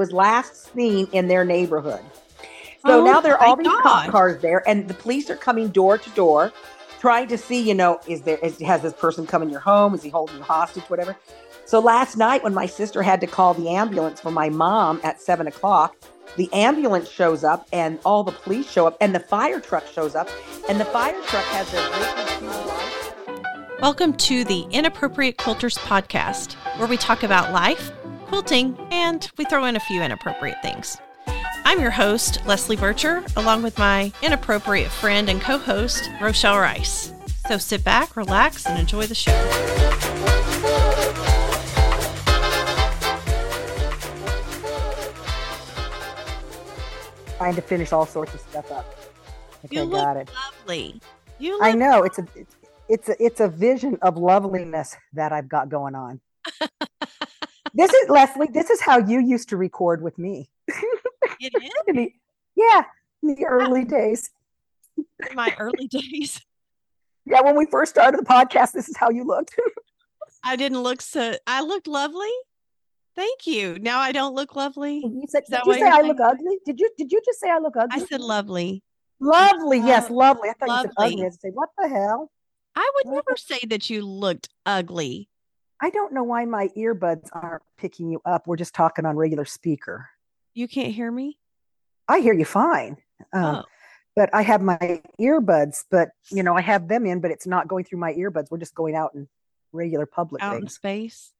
was last seen in their neighborhood. So Oh now there are all these cop cars there, and the police are coming door to door, trying to see, you know, is there is, has this person come in your home? Is he holding you hostage? Whatever. So last night, when my sister had to call the ambulance for my mom at seven o'clock, the ambulance shows up, and all the police show up, and the fire truck shows up, and the fire truck has their breaking through lights. Welcome to the Inappropriate Quilters podcast, where we talk about life, quilting, and we throw in a few inappropriate things. I'm your host, Leslie Bircher, along with my inappropriate friend and co host, Rochelle Rice. So sit back, relax, and enjoy the show. trying to finish all sorts of stuff up. Okay, You look got it. lovely. You look I know it's a it's, it's a it's a vision of loveliness that I've got going on. this is Leslie. This is how you used to record with me. it is yeah, in the early days. in my early days. Yeah, when we first started the podcast, this is how you looked. I didn't look so, I looked lovely. Thank you. Now I don't look lovely. you said, did you say I look ugly? Did you did you just say I look ugly? I said lovely. lovely. Uh, yes, Oh, lovely. I thought you said lovely. ugly. I say, what the hell? I would Well, never say that you looked ugly. I don't know why my earbuds aren't picking you up. We're just talking on regular speaker. You can't hear me? I hear you fine. Um, oh, but I have my earbuds, but you know, I have them in, but it's not going through my earbuds. We're just going out in regular public out in space.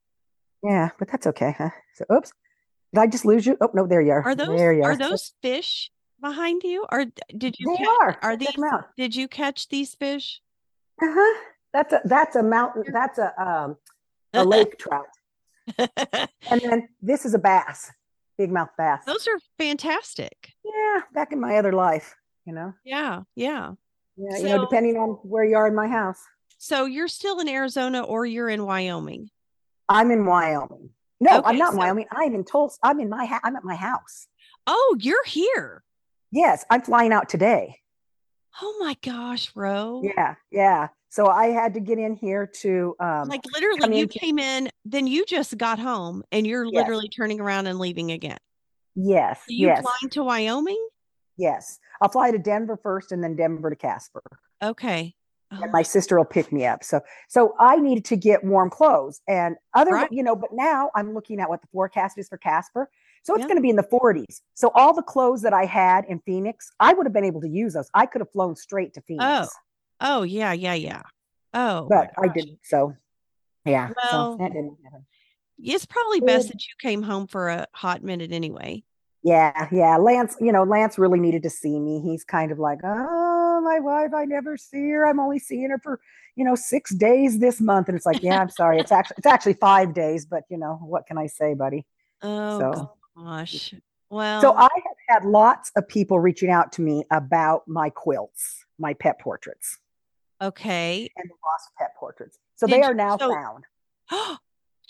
Yeah, but that's okay, huh? So, oops, did I just lose you? Oh no, there you are. Are those are are. those fish behind you? Or did you They ca- are. are these did you catch these fish? Uh-huh. That's a that's a mountain. That's a um a lake trout, and then this is a bass, big mouth bass. Those are fantastic. Yeah, back in my other life, you know. Yeah, yeah. Yeah, you know, depending on where you are in my house. So you're still in Arizona or you're in Wyoming? I'm in Wyoming. No, Okay, I'm not in so- Wyoming. I'm in Tulsa. I'm in my ha- I'm at my house. Oh, you're here. Yes, I'm flying out today. Oh my gosh, Ro. Yeah, yeah. So I had to get in here to um Like literally you came in, then you just got home and you're Yes. literally turning around and leaving again. yes, Are you yes, flying to Wyoming? yes. I'll fly to Denver first and then Denver to Casper. Okay. And Oh, my sister will pick me up. So so I needed to get warm clothes and other Right. you know, but now I'm looking at what the forecast is for Casper. So it's Yeah. going to be in the 40s. So all the clothes that I had in Phoenix, I would have been able to use those. I could have flown straight to Phoenix. Oh, oh yeah, yeah, yeah. Oh, but I didn't. So yeah, Well, so that didn't happen. It's probably best that you came home for a hot minute anyway. Yeah, yeah. Lance, you know, Lance really needed to see me. He's kind of like, oh, my wife, I never see her. I'm only seeing her for, you know, six days this month. And it's like, yeah, I'm sorry. It's actually it's actually five days, but you know, what can I say, buddy? Oh So- gosh. Well, So I have had lots of people reaching out to me about my quilts, my pet portraits, okay. and the lost pet portraits. So Did they are now so- found.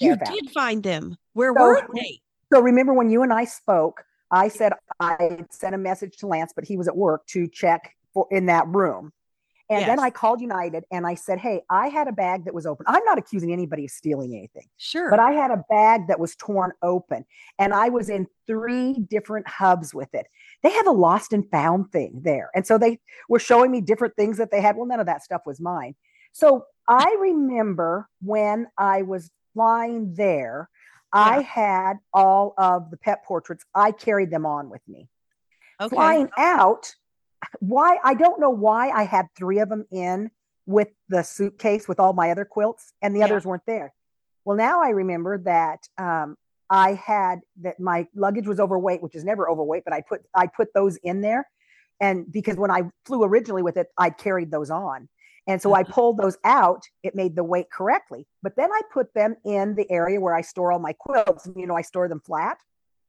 you found. did find them. Where So- were they? So remember when you and I spoke, I said I sent a message to Lance, but he was at work to check for in that room. And then I called United and I said, Hey, I had a bag that was open. I'm not accusing anybody of stealing anything, Sure. but I had a bag that was torn open and I was in three different hubs with it. They have a lost and found thing there. And so they were showing me different things that they had. Well, none of that stuff was mine. So I remember when I was flying there, I had all of the pet portraits. I carried them on with me. okay. Flying out, why I don't know why I had three of them in with the suitcase with all my other quilts and the Yeah. others weren't there. Well, now I remember that um, I had that my luggage was overweight, which is never overweight, but I put I put those in there, and because when I flew originally with it, I carried those on, and so I Uh-huh. pulled those out. It made the weight correctly, but then I put them in the area where I store all my quilts. You know, I store them flat.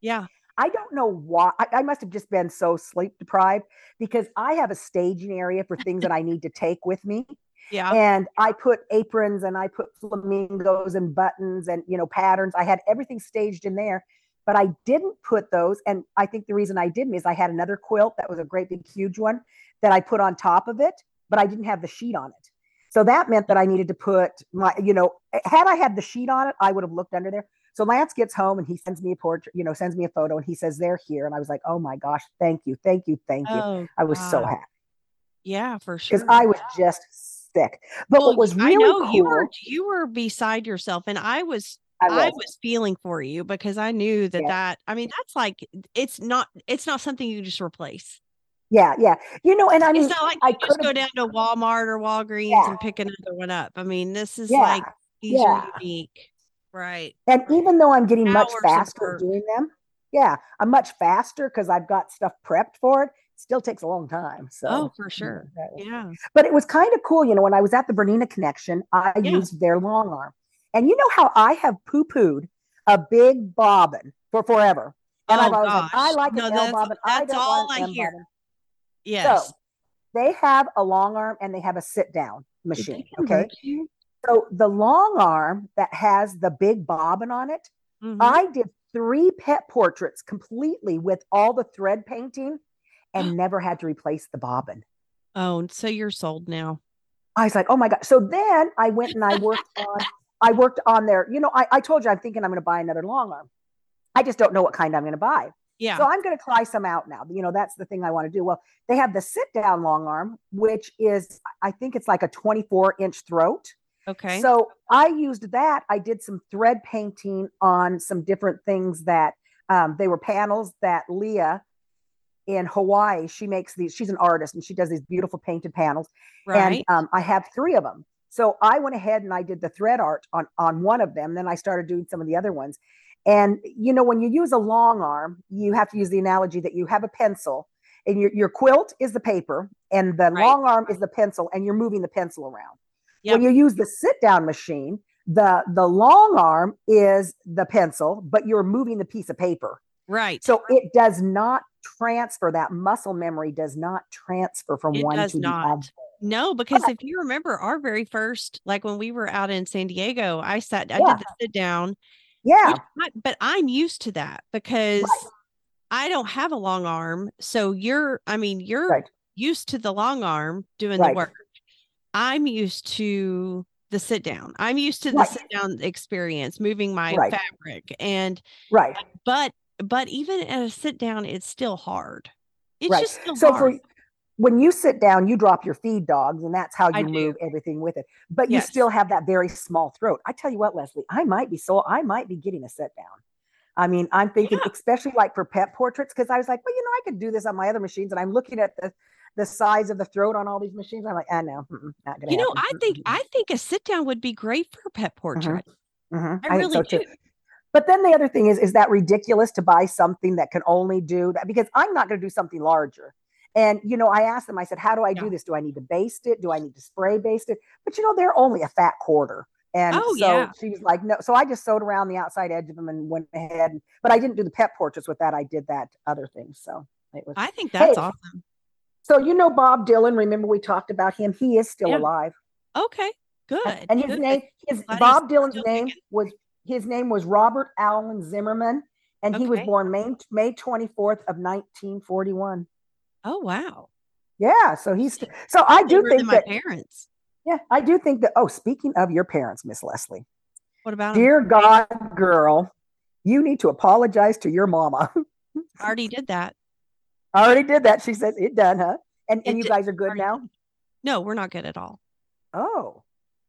Yeah. I don't know why. I, I must have just been so sleep deprived because I have a staging area for things that I need to take with me. Yeah. And I put aprons and I put flamingos and buttons and, you know, patterns. I had everything staged in there, but I didn't put those. And I think the reason I didn't is I had another quilt that was a great big, huge one that I put on top of it, but I didn't have the sheet on it. So that meant that I needed to put my, you know, had I had the sheet on it, I would have looked under there. So Lance gets home and he sends me a portrait, you know, sends me a photo and he says, they're here. And I was like, oh my gosh, thank you, thank you, thank you. Oh, I was so happy Yeah, for sure. because I was just sick. But Well, what was really I know cool, you were you were beside yourself, and I was I I was, was feeling for you because I knew that Yeah. that I mean that's like it's not it's not something you just replace. yeah, yeah. You know, and I mean, it's not like I just go down to Walmart or Walgreens Yeah. and pick another one up. I mean, this is Yeah, like these yeah. are unique, right? And even though I'm getting much Hours faster doing them, yeah, I'm much faster because I've got stuff prepped for it. Still takes a long time. So, oh, for sure. Yeah. But it was kind of cool, you know, when I was at the Bernina Connection, I Yeah. used their long arm. And you know how I have poo pooed a big bobbin for forever. And oh I've always like, I gosh. like no, an L bobbin. I that's don't all I hear. bobbin. Yes. So they have a long arm and they have a sit down machine. Okay. So the long arm that has the big bobbin on it, Mhm. I did three pet portraits completely with all the thread painting and never had to replace the bobbin. oh, so you're sold now. I was like, oh my God. So then I went and I worked on, I worked on their, you know, I, I told you I'm thinking I'm going to buy another long arm. I just don't know what kind I'm going to buy. Yeah. So I'm going to try some out now. You know, that's the thing I want to do. Well, they have the sit down long arm, which is, I think it's like a 24 inch throat. Okay. So I used that. I did some thread painting on some different things that um, they were panels that Leah in Hawaii, she makes these, she's an artist and she does these beautiful painted panels. right. And um, I have three of them. So I went ahead and I did the thread art on, on one of them. Then I started doing some of the other ones. And, you know, when you use a long arm, you have to use the analogy that you have a pencil and your, your quilt is the paper and the Right. long arm is the pencil and you're moving the pencil around. Yep. When you use the sit down machine, the, the long arm is the pencil, but you're moving the piece of paper. right. So it does not transfer, that muscle memory does not transfer from It one to the not. other. No, because if you remember our very first, like when we were out in San Diego, I sat, I Yeah. did the sit down, Yeah. but I'm used to that because I don't have a long arm. So you're, I mean, you're Right. used to the long arm doing Right. the work. I'm used to the sit down. I'm used to the Right. sit down experience, moving my Right. fabric. And, Right. but, but even at a sit down, it's still hard. It's Right. just still So hard. for when you sit down, you drop your feed dogs, and that's how I you do. move everything with it. But you still have that very small throat. I tell you what, Leslie, I might be so I might be getting a sit down. I mean, I'm thinking, Yeah. especially like for pet portraits, because I was like, well, you know, I could do this on my other machines, and I'm looking at the the size of the throat on all these machines. I'm like, ah, no, not gonna you know, happen. I think, I think a sit down would be great for a pet portrait. mhm. I think really so, do. too. But then the other thing is, is that ridiculous to buy something that can only do that? Because I'm not going to do something larger. And you know, I asked them. I said, "How do I Yeah. do this? Do I need to baste it? Do I need to spray baste it?" But you know, they're only a fat quarter. And Oh, so yeah. she was like, "No." So I just sewed around the outside edge of them and went ahead. But I didn't do the pet portraits with that. I did that other thing. So it was. I think that's Hey, awesome. So you know, Bob Dylan. Remember we talked about him. He is still Yeah. alive. Okay, good. And his good. name, his Bob Dylan's name was his name was Robert Allen Zimmerman, and he was born May May twenty fourth of nineteen forty one. Oh wow. Yeah, so he's so I do think my that parents. yeah, I do think that. Oh, speaking of your parents, Miss Leslie, What about dear God, girl, you need to apologize to your mama. I already did that. I already did that. She says it done, huh? And and It you guys are good now. No, we're not good at all. Oh,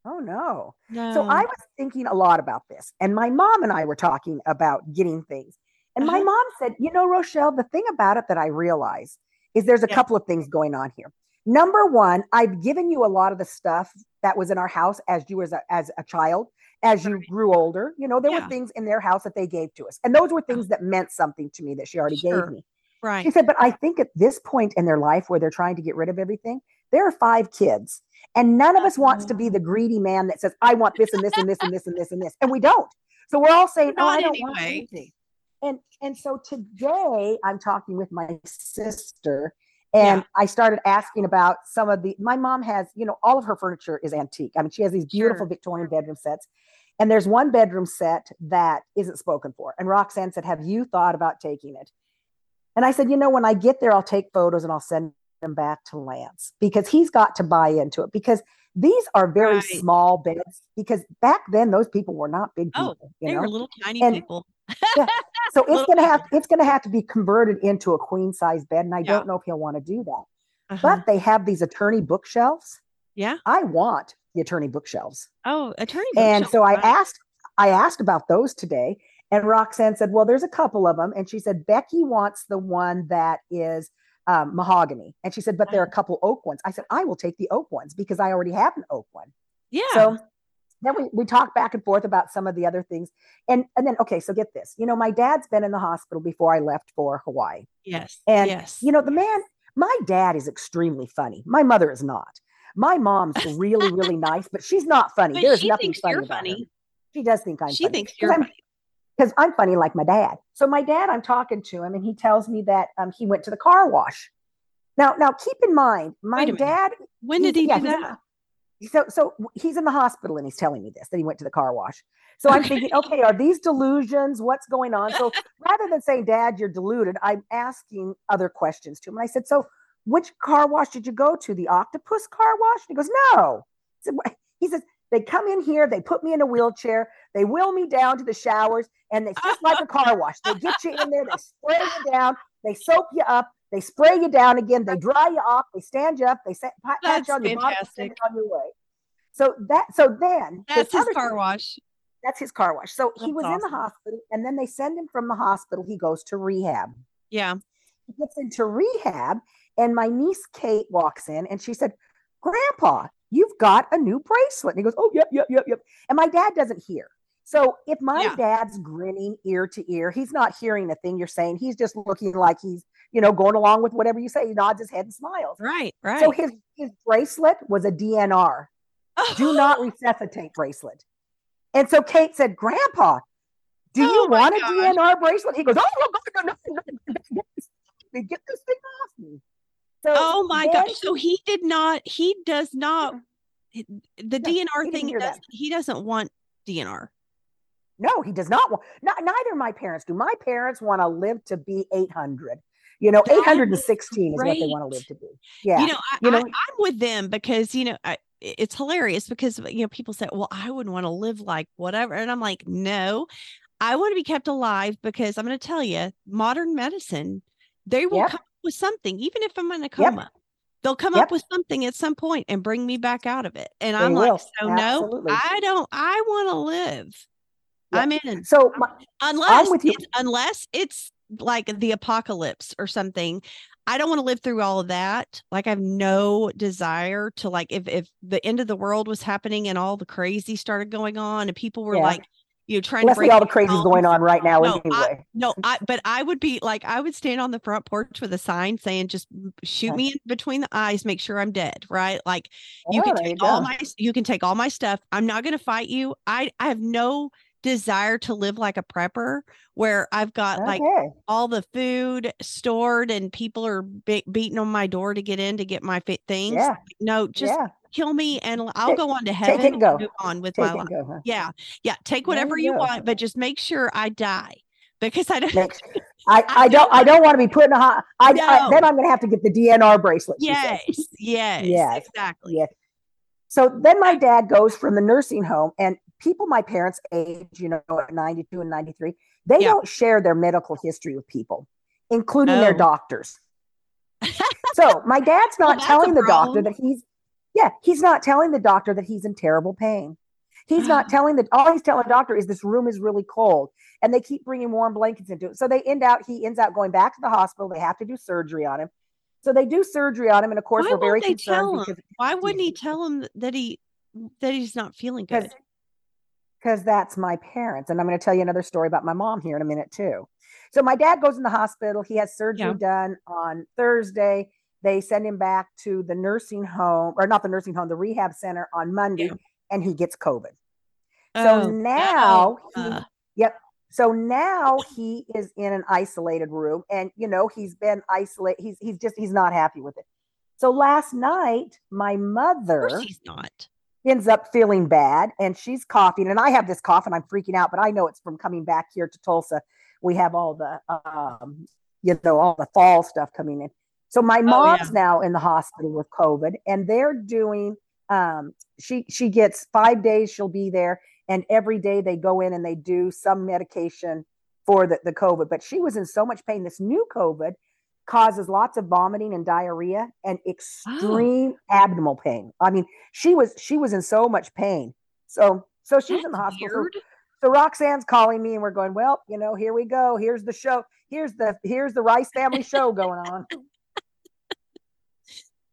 oh no. No. So I was thinking a lot about this, and my mom and I were talking about getting things. And my Uh-huh. mom said, You know, Rochelle, the thing about it that I realize is there's a Yeah. couple of things going on here. Number one, I've given you a lot of the stuff that was in our house as you as a, as a child, as you Right. grew older. You know, there Yeah. were things in their house that they gave to us, and those were things that meant something to me that she already Sure. gave me. She right. said, but I think at this point in their life where they're trying to get rid of everything, there are five kids. And none of us wants to be the greedy man that says, I want this and this and this and this and this and this. And we don't. So we're all saying, Oh, I don't want anything. And and so today I'm talking with my sister Yeah. and I started asking about some of the my mom has, you know, all of her furniture is antique. I mean, she has these beautiful Sure. Victorian bedroom sets. And there's one bedroom set that isn't spoken for. And Roxanne said, Have you thought about taking it? And I said, you know, when I get there, I'll take photos and I'll send them back to Lance because he's got to buy into it because These are very Right. small beds because back then those people were not big Oh, people. you They know? were little tiny And- people. So it's gonna have it's gonna have to be converted into a queen size bed, and I Yeah. don't know if he'll want to do that. Uh-huh. But they have these attorney bookshelves. yeah. I want the attorney bookshelves. Oh, attorney. And so I asked, I asked about those today, and Roxanne said, "Well, there's a couple of them." And she said Becky wants the one that is um, mahogany, and she said, "But there are a couple oak ones." I said, "I will take the oak ones because I already have an oak one." Yeah. So then we, we talked back and forth about some of the other things, and and then okay, so get this, you know, my dad's been in the hospital before I left for Hawaii. yes. And, yes. You know, the man, my dad is extremely funny. My mother is not. My mom's really, really nice, but she's not funny. But There's she nothing thinks funny you're about her. She does think I'm She funny. thinks you're funny. Because I'm funny like my dad. So my dad, I'm talking to him, and he tells me that um, he went to the car wash. Now, now keep in mind, my Wait a minute. dad. When did he yeah, do that? so, so he's in the hospital, and he's telling me this that he went to the car wash. So I'm thinking, okay, are these delusions? What's going on? So rather than saying, Dad, you're deluded, I'm asking other questions to him. And I said, so which car wash did you go to? The octopus car wash? And he goes, no. Said, He says, they come in here, they put me in a wheelchair, they wheel me down to the showers, and it's just like a car wash. They get you in there, they spray you down, they soap you up, they spray you down again, they dry you off, they stand you up, they set, pat, pat you on your body, send you on your way. So that, so then That's his car wash. That's his car wash. So he That's was in the hospital, and then they send him from the hospital. He goes to rehab Yeah. he gets into rehab and my niece kate walks in and she said grandpa you've got a new bracelet and he goes oh yep yep yep yep and my dad doesn't hear so if my Yeah. dad's grinning ear to ear he's not hearing a thing you're saying he's just looking like he's you know going along with whatever you say he nods his head and smiles Right. Right. so his his bracelet was a dnr do not resuscitate bracelet and so kate said grandpa do Oh you want a gosh. dnr bracelet he goes oh no, no, no, no, no, no, no. get this thing off me so Oh my then gosh. So he did not, he does not, the DNR he thing, that. doesn't, he doesn't want DNR. No, he does not want. No, neither my parents do. My parents want to live to be 800. You know, That is 816 is what they want to live to be. Yeah. You know, I, you know- I, I'm with them because, you know, I, it's hilarious because, you know, people say, well, I wouldn't want to live like whatever. And I'm like, no, I want to be kept alive because I'm going to tell you, modern medicine, they will Yep. come with something, even if I'm in a coma. They'll come Yep. up with something at some point and bring me back out of it. And They I'm will. like, so no, I don't, I want to live. Yep. I'm in. so my, Unless it's unless it's like the apocalypse or something. I don't want to live through all of that. Like I have no desire to like if if the end of the world was happening and all the crazy started going on and people were Yeah. like you know trying to break all the down- going on right now No, anyway. no, I but I would be like I would stand on the front porch with a sign saying just shoot Yeah. me in between the eyes, make sure I'm dead, right? Like you Oh, can take you all go. my you can take all my stuff. I'm not going to fight you. I I have no desire to live like a prepper where I've got like all the food stored and people are be- beating on my door to get in to get my fit things. Yeah. No, just yeah. Kill me and I'll Take- go on to heaven and go. move on with Take my life. go. Huh? Yeah. Yeah. Take whatever you you want, but just make sure I die because I don't. Next, I, I I don't I don't want to be put in a hot. I, I then I'm going to have to get the DNR bracelet. yes. Yes. Yes, Exactly. Yes. So then my dad goes from the nursing home, and people my parents' age, you know, at 92 and 93, they Yeah. don't share their medical history with people, including their Oh. doctors. so my dad's not a telling the doctor that he's, yeah, he's not telling the doctor that he's in terrible pain. He's not telling the all he's telling the doctor is this room is really cold, and they keep bringing warm blankets into it. So they end out he ends out going back to the hospital. They have to do surgery on him. So they do surgery on him, and of course Why we're very won't they tell concerned him? because Why wouldn't he tell him that he that he's not feeling good? because that's my parents and i'm going to tell you another story about my mom here in a minute too so my dad goes in the hospital he has surgery Yeah. done on thursday they send him back to the nursing home or not the nursing home the rehab center on monday Yeah. and he gets covid so Oh, now no. he Uh, yep so now he is in an isolated room and you know he's been isolated he's he's just he's not happy with it so last night my mother course he's not. ends up feeling bad and she's coughing and i have this cough and i'm freaking out but i know it's from coming back here to tulsa we have all the um you know all the fall stuff coming in so my mom's now in the hospital with covid and they're doing um, she she gets five days. She'll be there, and every day they go in and they do some medication for the, the COVID. But she was in so much pain. This new COVID causes lots of vomiting and diarrhea and extreme oh. abdominal pain. I mean, she was she was in so much pain. So so she's That's in the hospital. So Roxanne's calling me and we're going, well, you know, here we go. Here's the show. Here's the here's the Rice family show going on.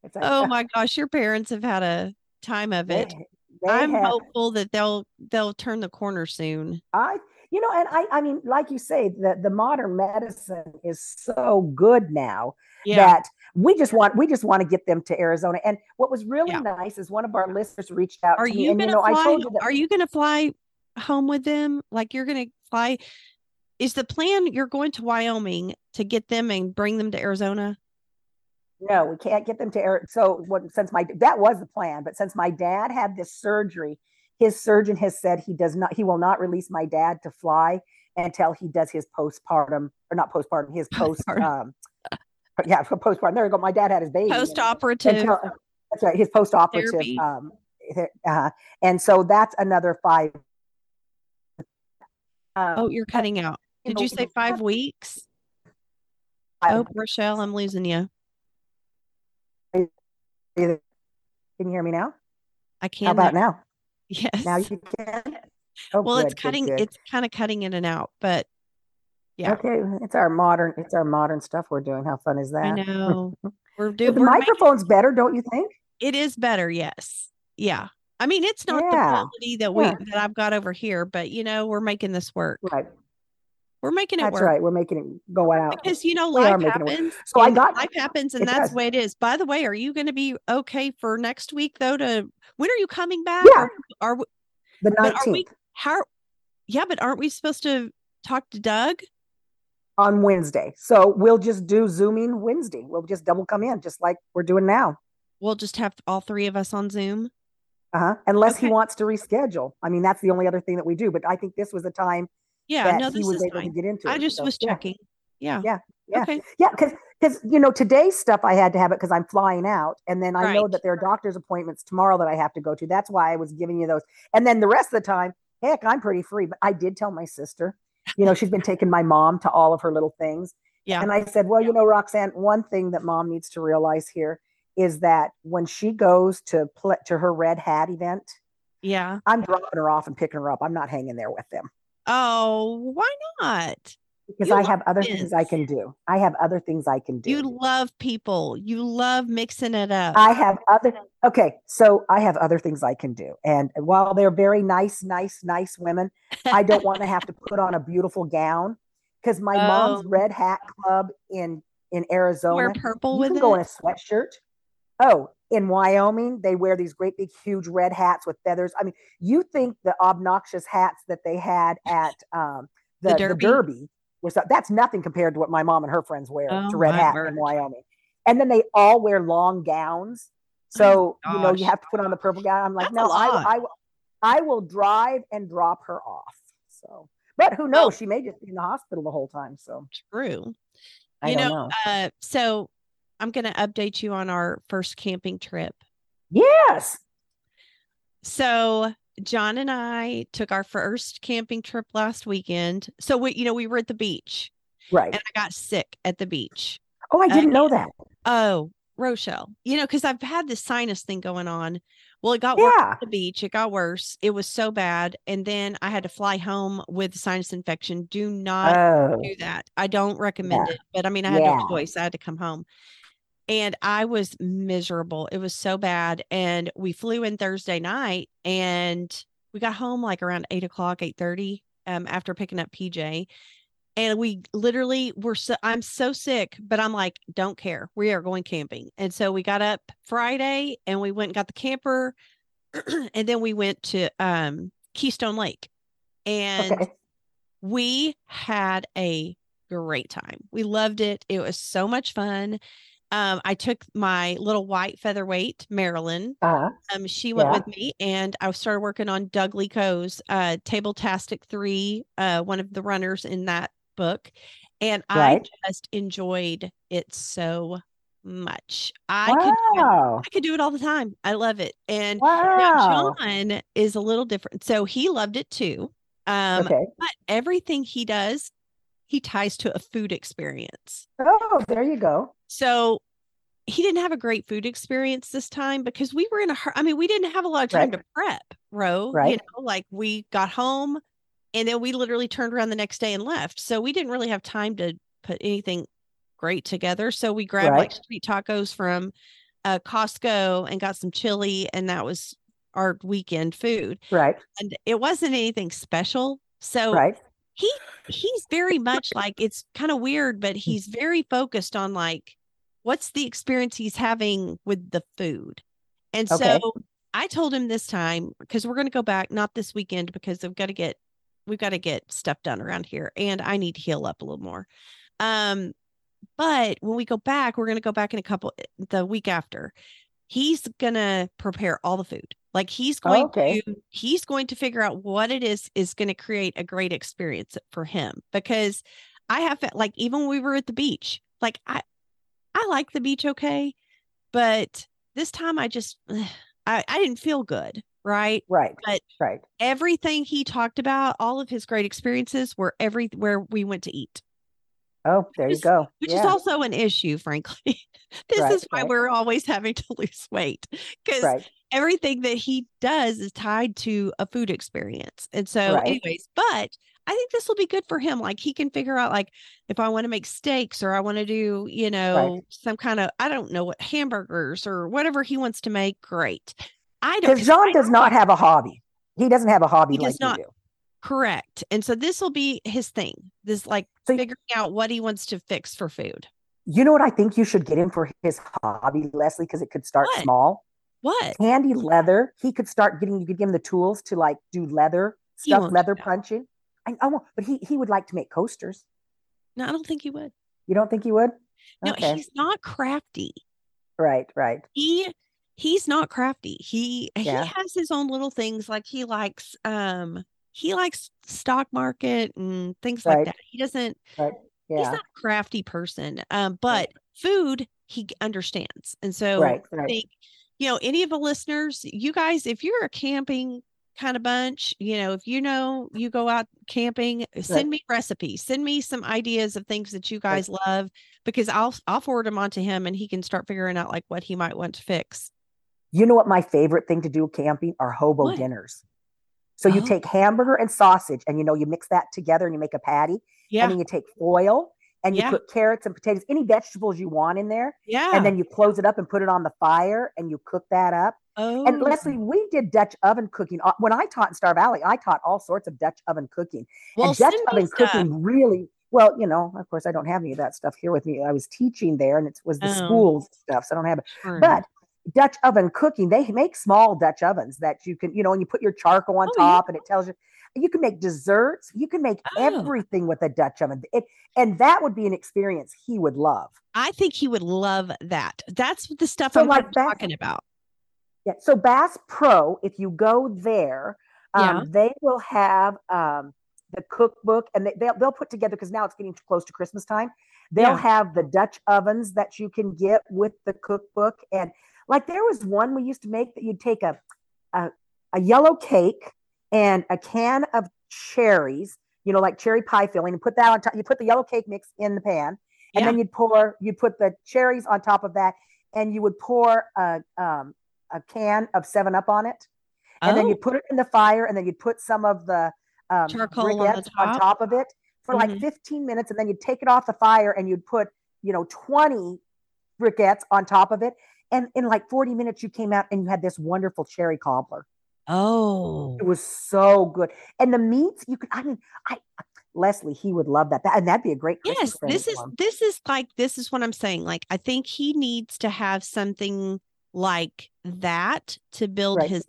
Like, oh my gosh, your parents have had a time of it. They, they I'm have, hopeful that they'll they'll turn the corner soon. I you know, and I I mean, like you say, the the modern medicine is so good now yeah. that we just want we just want to get them to Arizona. And what was really yeah. nice is one of our listeners reached out are to me. You and you know, fly, I told you that, are you gonna fly home with them? Like you're going to fly? Is the plan you're going to Wyoming to get them and bring them to Arizona? No, we can't get them to air. So what, since my that was the plan, but since my dad had this surgery, his surgeon has said he does not he will not release my dad to fly until he does his postpartum or not postpartum his post um yeah postpartum there you go my dad had his baby post-operative that's right his post-operative um uh, and so that's another five um, oh, you're cutting out. Did you say five weeks? Oh, Rochelle, I'm losing you. Can you hear me now? I can't. How about now? Yes. Now you can. Oh, well, good, it's cutting. Good, good. It's kind of cutting in and out, but yeah. Okay, it's our modern. It's our modern stuff we're doing. How fun is that? I know. We're doing. the microphone's making, better, don't you think? It is better. Yes. Yeah. I mean, it's not yeah. the quality that we yeah. that I've got over here, but you know, we're making this work. Right. We're making it that's work. right. We're making it go out because you know life happens. So I got life happens, and that's does. the way it is. By the way, are you going to be okay for next week though? To when are you coming back? Yeah. Are, are the nineteenth? How? Yeah, but aren't we supposed to talk to Doug on Wednesday? So we'll just do Zooming Wednesday. We'll just double come in, just like we're doing now. We'll just have all three of us on Zoom. Uh-huh. Unless okay. he wants to reschedule. I mean, that's the only other thing that we do. But I think this was a time yeah, no, he was able fine. to get into. I just so, was checking. Yeah. Yeah. Yeah. Okay. Yeah. Because because you know today's stuff I had to have it because I'm flying out, and then I right. know that there are doctor's appointments tomorrow that I have to go to. That's why I was giving you those. And then the rest of the time, heck, I'm pretty free. But I did tell my sister, you know, she's been taking my mom to all of her little things. Yeah. And I said, well, you know, Roxanne, one thing that mom needs to realize here is that when she goes to play to her red hat event, yeah. I'm dropping her off and picking her up. I'm not hanging there with them. Oh, why not? Because you I have other kids. things I can do. I have other things I can do. You love people. You love mixing it up. I have other okay, so I have other things I can do. And while they're very nice, nice, nice women, I don't want to have to put on a beautiful gown because my oh. mom's red hat club in in Arizona. Wear purple you with can it. go in a sweatshirt. Oh, in Wyoming, they wear these great big, huge red hats with feathers. I mean, you think the obnoxious hats that they had at um, the, the, Derby. the Derby was that's nothing compared to what my mom and her friends wear oh, to red hat word. in Wyoming. And then they all wear long gowns. So oh, you know you have to put on the purple gown. I'm like, that's no, I, I, I will drive and drop her off. So, but who knows? She may just be in the hospital the whole time. So true. I you know, know. Uh, so I'm going to update you on our first camping trip. Yes. So Jon and I took our first camping trip last weekend. So we, you know, we were at the beach. Right. And I got sick at the beach. Oh, I didn't uh, know that. Oh, Rochelle, you know, because I've had this sinus thing going on. Well, it got yeah. worse at the beach. It got worse. It was so bad. And then I had to fly home with sinus infection. Do not oh. do that. I don't recommend yeah. it. But I mean, I had yeah. no choice. I had to come home and I was miserable. It was so bad. And we flew in Thursday night and we got home like around eight o'clock, eight thirty, um, after picking up PJ. And we literally were so I'm so sick, but I'm like, don't care. We are going camping. And so we got up Friday and we went and got the camper. and then we went to um Keystone Lake. And okay. we had a great time. We loved it. It was so much fun um, I took my little white featherweight, Marilyn. Uh-huh. Um, she went yeah. with me, and I started working on Doug Leko's uh, Table Tastic 3, uh, one of the runners in that book. And right. I just enjoyed it so much. I could do it, I could do it all the time. I love it. And Wow. Jon is a little different. So he loved it too. Um, okay. but everything he does, he ties to a food experience. Oh, there you go. So he didn't have a great food experience this time because we were in a I mean, we didn't have a lot of time Right. to prep, Ro. You know, like we got home and then we literally turned around the next day and left. So we didn't really have time to put anything great together. So we grabbed like Right. street tacos from uh Costco and got some chili, and that was our weekend food. Right. And it wasn't anything special. So Right. he he's very much like it's kind of weird, but he's very focused on like what's the experience he's having with the food. And Okay. so I told him this time because we're going to go back not this weekend because I've got to get we've got to get stuff done around here and I need to heal up a little more. Um but when we go back, we're going to go back in a couple the week after. He's going to prepare all the food. Like he's going Okay. to he's going to figure out what it is is going to create a great experience for him because I have like even when we were at the beach, like I I like the beach okay, but this time I just I I didn't feel good, right? Right. But- right. Everything he talked about, all of his great experiences were every where we went to eat Oh, there you go. which yeah. is also an issue, frankly. this Right, is why right. we're always having to lose weight because right. everything that he does is tied to a food experience. And so, Right. anyways, but I think this will be good for him. Like he can figure out, like, if I want to make steaks or I want to do, you know, some kind of, I don't know what hamburgers or whatever he wants to make. Great. I don't, Because Jon does don't have a hobby. He doesn't have a hobby He like does not. you do. Correct. And so this will be his thing. This like So- figuring out what he wants to fix for food. You know what I think you should get him for his hobby, Leslie, because it could start What? small. What? Handy leather. He could start getting. You could give him the tools to like do leather stuff, leather punching. I, I won't, but he he would like to make coasters. No, I don't think he would. You don't think he would? No, Okay. he's not crafty. Right. Right. he he's not crafty he Yeah. he has his own little things like he likes um he likes stock market and things like that he doesn't he's Yeah. not a crafty person um but food he understands and so Right. i think you know any of the listeners you guys if you're a camping kind of bunch you know if you know you go out camping send Right. me recipes send me some ideas of things that you guys love because i'll i'll forward them on to him and he can start figuring out like what he might want to fix You know what my favorite thing to do camping are hobo What? dinners. So you Oh. take hamburger and sausage and you know you mix that together and you make a patty yeah and then you take foil and you Yeah. put carrots and potatoes, any vegetables you want in there, yeah and then you close it up and put it on the fire and you cook that up. oh And Leslie, we did Dutch oven cooking. Uh, When I taught in Star Valley, I taught all sorts of Dutch oven cooking. well and Dutch oven stuff. cooking really well, you know, of course I don't have any of that stuff here with me. I was teaching there and it was the Oh. school stuff, so I don't have it. But Dutch oven cooking, they make small Dutch ovens that you can, you know, and you put your charcoal on Oh, yeah. top and it tells you you can make desserts, you can make Oh. everything with a Dutch oven. It, and that would be an experience he would love. I think he would love that. That's the stuff So I'm like that- talking about. Yeah. So Bass Pro, if you go there, um, Yeah. they will have um, the cookbook and they, they'll, they'll put together because now it's getting too close to Christmas time. They'll Yeah. have the Dutch ovens that you can get with the cookbook. And like there was one we used to make that you'd take a, a, a yellow cake and a can of cherries, you know, like cherry pie filling, and put that on top. You put the yellow cake mix in the pan, and Yeah. then you'd pour, you'd put the cherries on top of that, and you would pour a, um, a can of Seven Up on it, and then Oh, you'd put it in the fire, and then you'd put some of the um, Charcoal on the briquettes on top? top of it for like Mhm. 15 minutes, and then you'd take it off the fire, and you'd put, you know, 20 briquettes on top of it, and in like 40 minutes, you came out and you had this wonderful cherry cobbler. oh, It was so good, and the meats you could. I mean, I Leslie, he would love that, that and that'd be a great Christmas yes. This is this is like this is what I'm saying. Like I think he needs to have something like that to build Right. his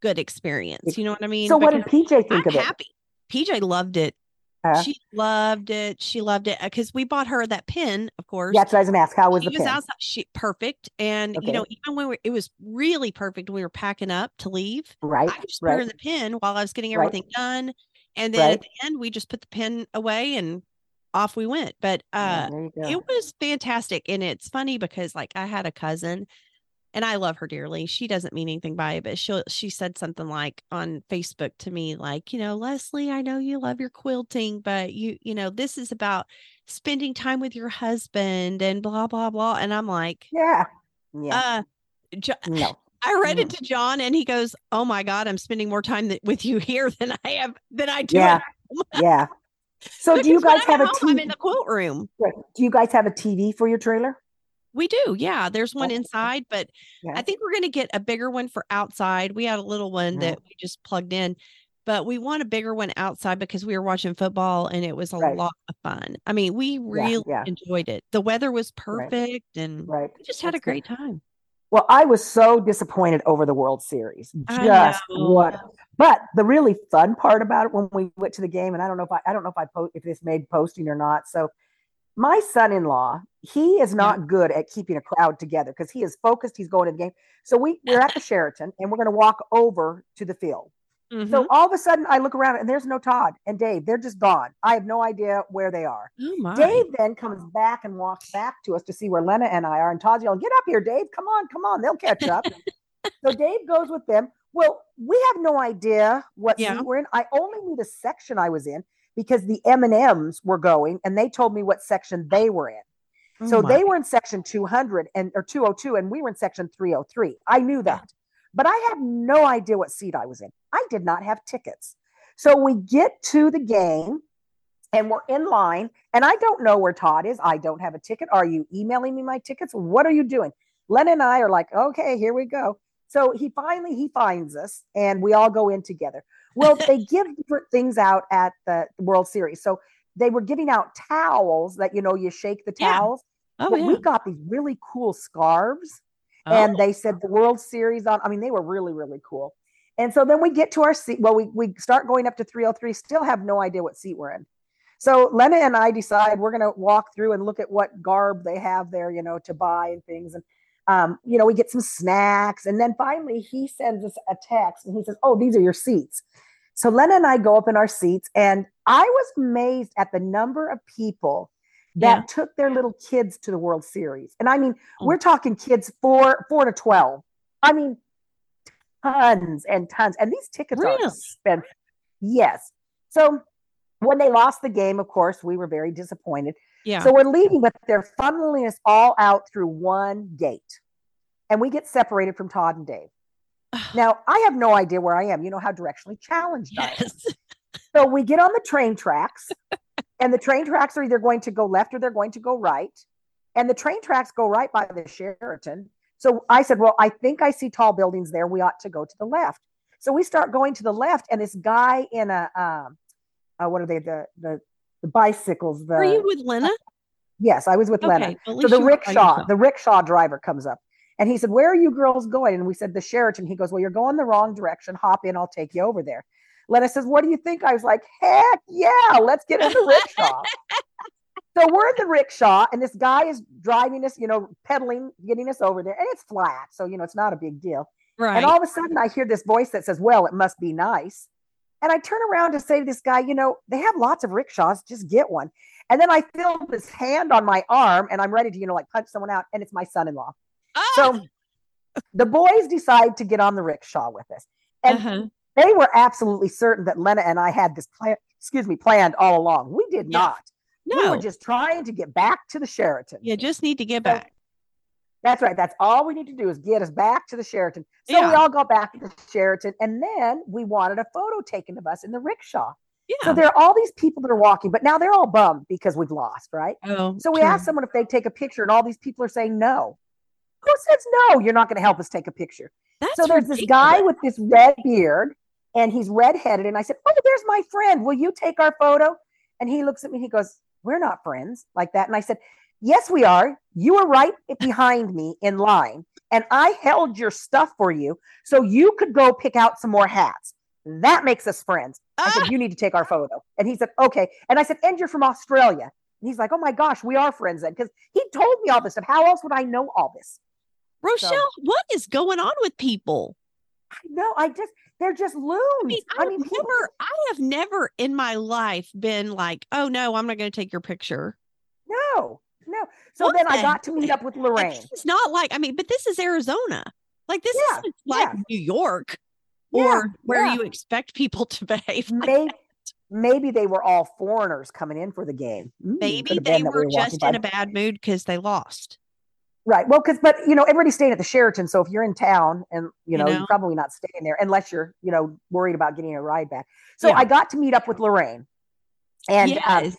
good experience. You know what I mean? So, what did PJ think I'm of it? happy. PJ loved it. Huh? She loved it. She loved it because we bought her that pin, of course. Yeah, that's what I was gonna ask. How was she the was pin? outside. She perfect, and you know, even when we, it was really perfect when we were packing up to leave. Right, I just put her in right. the pin while I was getting Right. everything done, and then at the end we just put the pin away and off we went. But uh, go. it was fantastic. And it's funny because like I had a cousin and I love her dearly. She doesn't mean anything by it, but she she said something like on Facebook to me, like, you know, Leslie, I know you love your quilting, but you, you know, this is about spending time with your husband and blah, blah, blah. And I'm like, yeah. Yeah. uh, Jo- no. I read it to Jon and he goes, Oh my God, I'm spending more time th- with you here than I have than I do. Yeah. Yeah. So do you guys I'm have a home, I'm TV? in the quilt room. Do you guys have a TV for your trailer? We do. Yeah. There's one inside, but Yeah. I think we're going to get a bigger one for outside. We had a little one that we just plugged in, but we want a bigger one outside because we were watching football and it was a Right. lot of fun. I mean, we really yeah. enjoyed it. The weather was perfect and Right. we just had a That's good. great time. Well, I was so disappointed over the World Series. Just what But the really fun part about it when we went to the game, and I don't know if I, I don't know if I post if this made posting or not. So my son-in-law, he is not good at keeping a crowd together because he is focused. He's going to the game. So we we're at the Sheraton and we're going to walk over to the field. So Mhm. all of a sudden, I look around and there's no Todd and Dave. They're just gone. I have no idea where they are. oh. Dave then comes back and walks back to us to see where Lena and I are. And Todd's yelling, Get up here, Dave. Come on, come on. They'll catch up. so Dave goes with them. Well, we have no idea what Yeah. seat we're in. I only knew the section I was in because the M&Ms were going and they told me what section they were in. Oh So my. they were in section 200 and or 202 and we were in section 303. I knew that. But I had no idea what seat I was in. I did not have tickets. So we get to the game and we're in line and I don't know where Todd is. I don't have a ticket. Are you emailing me my tickets? What are you doing? Len and I are like, "Okay, here we go." So he finally he finds us and we all go in together. Well, they give different things out at the World Series. So they were giving out towels that you know you shake the towels oh, but yeah. we got these really cool scarves Oh, and they said the world series on i mean they were really really cool. And so then we get to our seat well we, we start going up to 303 still have no idea what seat we're in. So lena and i decide we're going to walk through and look at what garb they have there you know to buy and things. And um, you know we get some snacks and then finally he sends us a text and he says oh these are your seats. So lena and i go up in our seats and i was amazed at the number of people that Yeah. took their little kids to the World Series. And I mean, Oh. we're talking kids four, four to 12. I mean, tons and tons. And these tickets Really? are expensive. Yes. So when they lost the game, of course, we were very disappointed. yeah. So we're leaving, but they're funneling us all out through one gate. And we get separated from Todd and Dave. Now, I have no idea where I am. You know how directionally challenged I am. So we get on the train tracks, and the train tracks are either going to go left or they're going to go right. And the train tracks go right by the Sheraton. So I said, Well, I think I see tall buildings there. We ought to go to the left. So we start going to the left, and this guy in a, um, uh, what are they, the, the, the bicycles? The, Were you with Lena? yes, I was with Lena. Okay. at So the you were by rickshaw, the rickshaw driver comes up and he said, Where are you girls going? And we said, The Sheraton. He goes, Well, you're going the wrong direction. Hop in, I'll take you over there. Lena says, What do you think? I was like, Heck yeah, let's get in the rickshaw. so we're in the rickshaw, and this guy is driving us, you know, pedaling, getting us over there, and it's flat. So, you know, it's not a big deal. right. And all of a sudden, I hear this voice that says, Well, it must be nice. And I turn around to say to this guy, You know, they have lots of rickshaws, just get one. And then I feel this hand on my arm, and I'm ready to, you know, like punch someone out, and it's my son in law. Ah! So the boys decide to get on the rickshaw with us. And Uh-huh. They were absolutely certain that Lena and I had this plan, excuse me, planned all along. We did Yeah. not. No. We were just trying to get back to the Sheraton. you just need to get So- back. That's right. That's all we need to do is get us back to the Sheraton. So we all got back to the Sheraton, and then we wanted a photo taken of us in the rickshaw. Yeah. So there are all these people that are walking, but now they're all bummed because we've lost, right? oh, So we true. asked someone if they'd take a picture, and all these people are saying no. Who says no? You're not going to help us take a picture. That's so there's this guy with this red beard, and he's redheaded. And I said, Oh, there's my friend. Will you take our photo? And he looks at me, he goes, We're not friends like that. And I said, Yes, we are. You were right behind me in line, and I held your stuff for you so you could go pick out some more hats. That makes us friends. I Ah! said, You need to take our photo. And he said, Okay. And I said, And you're from Australia. And he's like, Oh my gosh, we are friends then. Because he told me all this stuff. How else would I know all this? Rochelle, what is going on with people? No, I just they're just loons. I mean, I, never, I have never in my life been like, oh no, I'm not going to take your picture. No, no. So what then I got to meet up with Lorraine. It's not like I mean, but this is Arizona. Like this yeah, is like yeah. New York, or yeah, where you expect people to behave. Like maybe, maybe they were all foreigners coming in for the game. Mm, maybe they were, we were just in a bad mood because they lost. Right. Well, because but you know everybody's staying at the Sheraton, so if you're in town and you know, you you're probably not staying there unless you're you know worried about getting a ride back. So yeah. I got to meet up with Lorraine, and um, yes. um,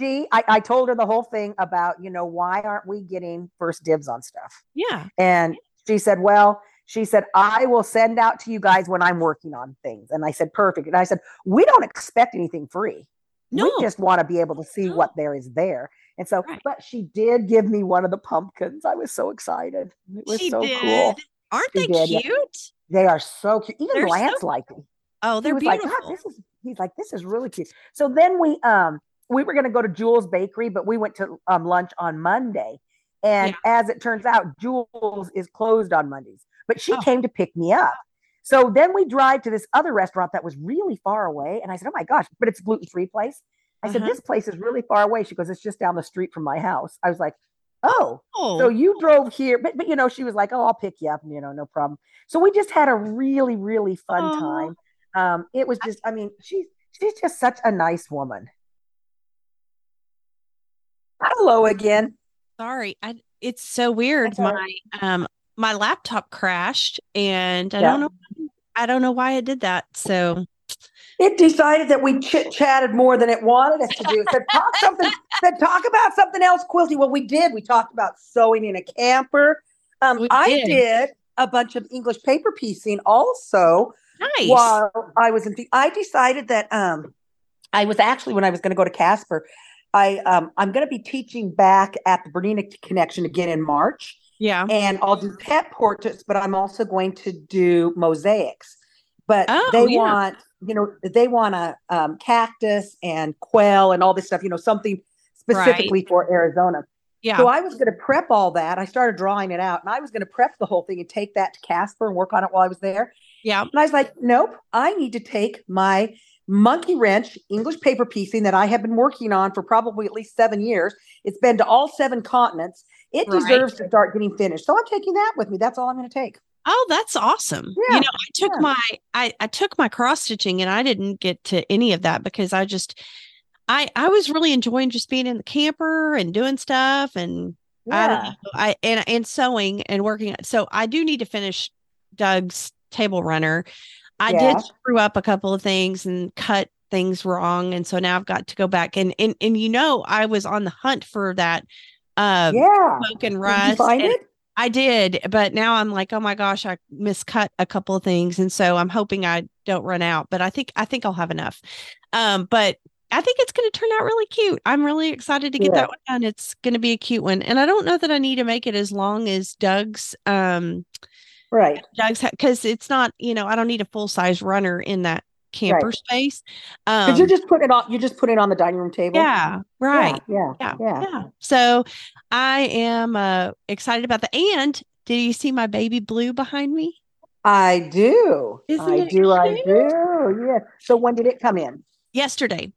she I, I told her the whole thing about you know why aren't we getting first dibs on stuff? Yeah. And she said, well, she said I will send out to you guys when I'm working on things, and I said perfect. And I said we don't expect anything free. No. We just want to be able to see no. what there is there. And so, right. but she did give me one of the pumpkins. I was so excited. It was she so did. cool. Aren't she they did. cute? They are so cute. Even they're Lance so... liked them. Oh, they're beautiful. Like, this is he's like, this is really cute. So then we um we were gonna go to Jules Bakery, but we went to um lunch on Monday. And yeah. as it turns out, Jules is closed on Mondays. But she oh. came to pick me up. So then we drive to this other restaurant that was really far away. And I said, Oh my gosh, but it's gluten free place. I said, uh-huh. This place is really far away. She goes, It's just down the street from my house. I was like, Oh, oh, so you drove here. But, but, you know, she was like, Oh, I'll pick you up. You know, no problem. So we just had a really, really fun oh. time. Um, it was just, I mean, she's, she's just such a nice woman. Hello again. Sorry. I, it's so weird. That's my, right. um, my laptop crashed and I yeah. don't know, I don't know why it did that. So it decided that we chit chatted more than it wanted us to do. It said talk something, said talk about something else, Quilty. Well, we did. We talked about sewing in a camper. Um, I did. did a bunch of English paper piecing also. Nice. While I was in, I decided that um, I was actually when I was going to go to Casper, I um, I'm going to be teaching back at the Bernina Connection again in March. Yeah. And I'll do pet portraits, but I'm also going to do mosaics. But oh, they yeah. want you know, they want a um, cactus and quail and all this stuff, you know, something specifically right. for Arizona. Yeah. So I was going to prep all that. I started drawing it out and I was going to prep the whole thing and take that to Casper and work on it while I was there. Yeah. And I was like, nope, I need to take my monkey wrench English paper piecing that I have been working on for probably at least seven years. It's been to all seven continents. It right. deserves to start getting finished. So I'm taking that with me. That's all I'm going to take. Oh, that's awesome. Yeah, you know, I took yeah. my I, I took my cross stitching and I didn't get to any of that because I just I I was really enjoying just being in the camper and doing stuff and yeah. I don't know. I and and sewing and working. So I do need to finish Doug's table runner. I did screw up a couple of things and cut things wrong. And so now I've got to go back and and and you know, I was on the hunt for that uh yeah. smoke and rust. find and, it? I did, but now I'm like, oh my gosh, I miscut a couple of things, and so I'm hoping I don't run out. But I think I think I'll have enough. Um, but I think it's going to turn out really cute. I'm really excited to get yeah. that one done. It's going to be a cute one, and I don't know that I need to make it as long as Doug's. Um, right, Doug's because it's not. You know, I don't need a full size runner in that camper right. space. Um, you just put it on. You just put it on the dining room table. Yeah, right. Yeah, yeah, yeah. yeah. So I am uh, excited about the and. Did you see my baby blue behind me? I do. Isn't I do. Cute? I do. Yeah. So when did it come in? Yesterday.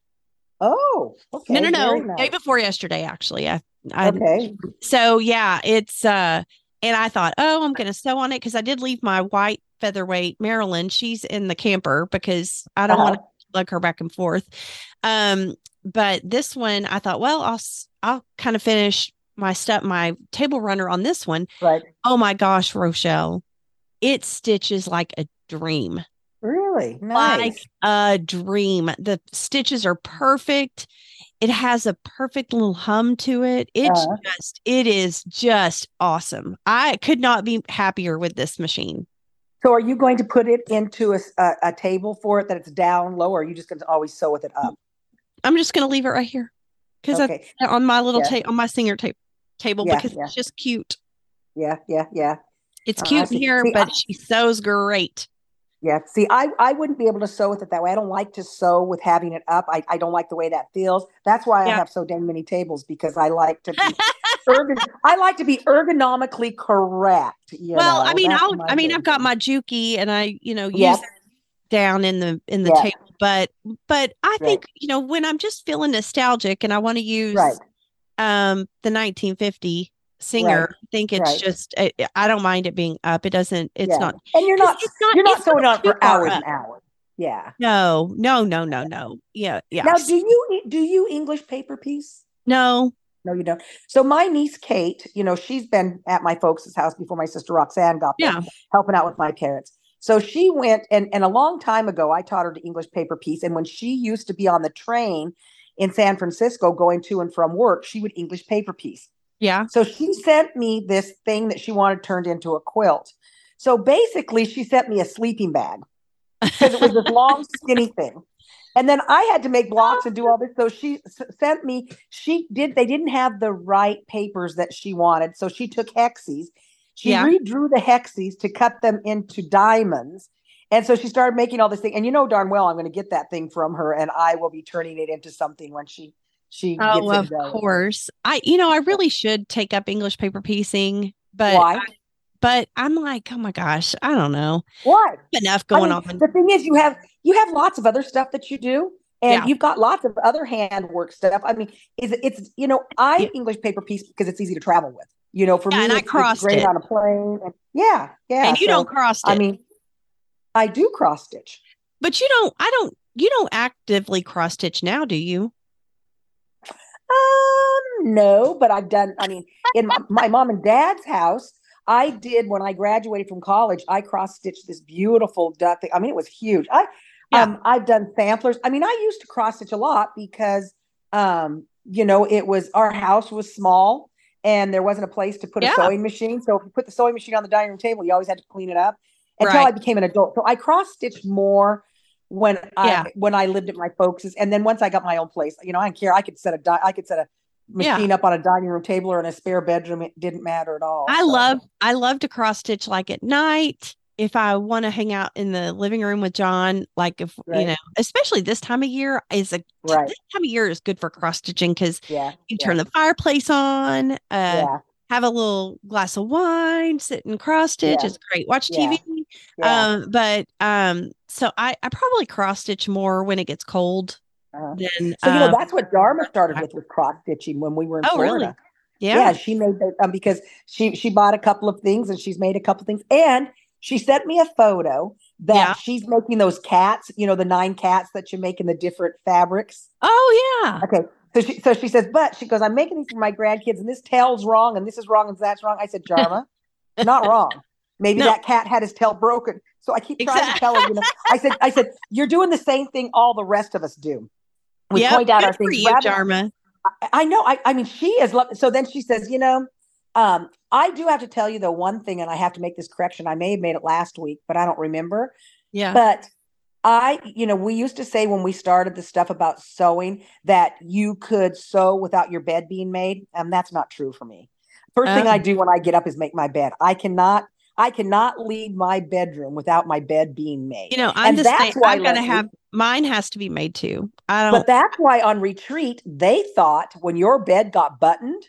Oh, okay. No, no, no. Nice. Day before yesterday, actually. I, I, okay. So yeah, it's uh, and I thought, oh, I'm gonna sew on it because I did leave my white featherweight Marilyn. She's in the camper because I don't uh-huh. want to lug her back and forth. Um, but this one, I thought, well, I'll I'll kind of finish my step my table runner on this one. Right. Oh my gosh, Rochelle, it stitches like a dream. Really nice. Like a dream. The stitches are perfect. It has a perfect little hum to it. It's uh, just, it is just awesome. I could not be happier with this machine. So, are you going to put it into a, a, a table for it that it's down low, or are you just going to always sew with it up? I'm just going to leave it right here because okay. on my little yeah. table, on my singer ta- table, yeah, because yeah. it's just cute. Yeah, yeah, yeah. It's uh, cute here, but she sews great. Yeah. See, I, I wouldn't be able to sew with it that way. I don't like to sew with having it up. I, I don't like the way that feels. That's why Yeah. I have so dang many tables because I like to be ergon- I like to be ergonomically correct. Well, know, I mean, that's I'll, I mean, thing. I've got my Juki and I, you know, use Yep. down in the in the Yeah. table, but but I Right. think you know when I'm just feeling nostalgic and I want to use right. um the 1950 singer, I think it's Right. just I, I don't mind it being up. It doesn't. It's yeah. not. and you're not not- you're not going on for hours and hours. Yeah. No, no, no, no, no. Yeah, yeah. Now, do you do you English paper piece? no. No, you don't. So my niece Kate, you know, she's been at my folks' house before my sister Roxanne got there, Yeah. helping out with my parents. So she went and and a long time ago, I taught her to English paper piece. And when she used to be on the train in San Francisco going to and from work, she would English paper piece. Yeah. So she sent me this thing that she wanted turned into a quilt. So basically, she sent me a sleeping bag because it was this long, skinny thing. And then I had to make blocks and do all this. So she s- sent me, she did, they didn't have the right papers that she wanted. So she took hexes. She Yeah. redrew the hexes to cut them into diamonds. And so she started making all this thing. And you know darn well I'm going to get that thing from her and I will be turning it into something when she she Oh, of course. I, you know, I really should take up English paper piecing, but Why? but I'm like, oh my gosh, I don't know. Why? Enough I going mean, on. The thing is, you have you have lots of other stuff that you do, and Yeah. you've got lots of other handwork stuff. I mean, is it's you know, I Yeah. English paper piece because it's easy to travel with. You know, for Yeah, me, and I it's, it's crossed great it. on a plane. And, yeah, yeah. and you so, don't cross it. I mean, I do cross stitch. but you don't. I don't. You don't actively cross stitch now, do you? Um, no, but I've done. I mean, in my, my mom and dad's house, I did when I graduated from college. I cross stitched this beautiful duck thing. I mean, it was huge. I, Yeah. um, I've done samplers. I mean, I used to cross stitch a lot because, um, you know, it was our house was small and there wasn't a place to put Yeah. a sewing machine. So if you put the sewing machine on the dining room table, you always had to clean it up until Right. I became an adult. So I cross stitched more when I when I lived at my folks' and then once I got my own place, you know, I didn't care. I could set a di- I could set a Yeah. machine up on a dining room table or in a spare bedroom. It didn't matter at all. I So, love. I love to cross stitch like at night. If I want to hang out in the living room with Jon, like if you know, especially this time of year is a right. this time of year is good for cross stitching because Yeah. you yeah, turn the fireplace on, uh, yeah. have a little glass of wine, sit and cross stitch. Yeah. It's great. Watch Yeah. TV. Yeah. Um, but um, so I I probably cross stitch more when it gets cold Uh-huh. than So you know um, that's what Dharma started with with cross stitching when we were in Oh, really? Florida. yeah. Yeah, she made the um, because she she bought a couple of things and she's made a couple of things and she sent me a photo that Yeah. she's making those cats, you know, the nine cats that you make in the different fabrics. Oh yeah. Okay. So she so she says, but she goes, I'm making these for my grandkids, and this tail's wrong, and this is wrong, and that's wrong. I said, Dharma, not wrong. Maybe No. that cat had his tail broken. So I keep trying Exact- to tell him, you know, I said, I said, you're doing the same thing all the rest of us do. We Yep, point out our things. you, rather-. I- I know. I, I mean, she is. Lo- so then she says, you know, um, I do have to tell you the one thing, and I have to make this correction. I may have made it last week, but I don't remember. Yeah. But I, you know, we used to say when we started the stuff about sewing that you could sew without your bed being made, and that's not true for me. First thing Oh. I do when I get up is make my bed. I cannot, I cannot leave my bedroom without my bed being made. you know, I'm and just that's saying why, I'm going to have mine has to be made too. I don't But that's why on retreat they thought when your bed got buttoned,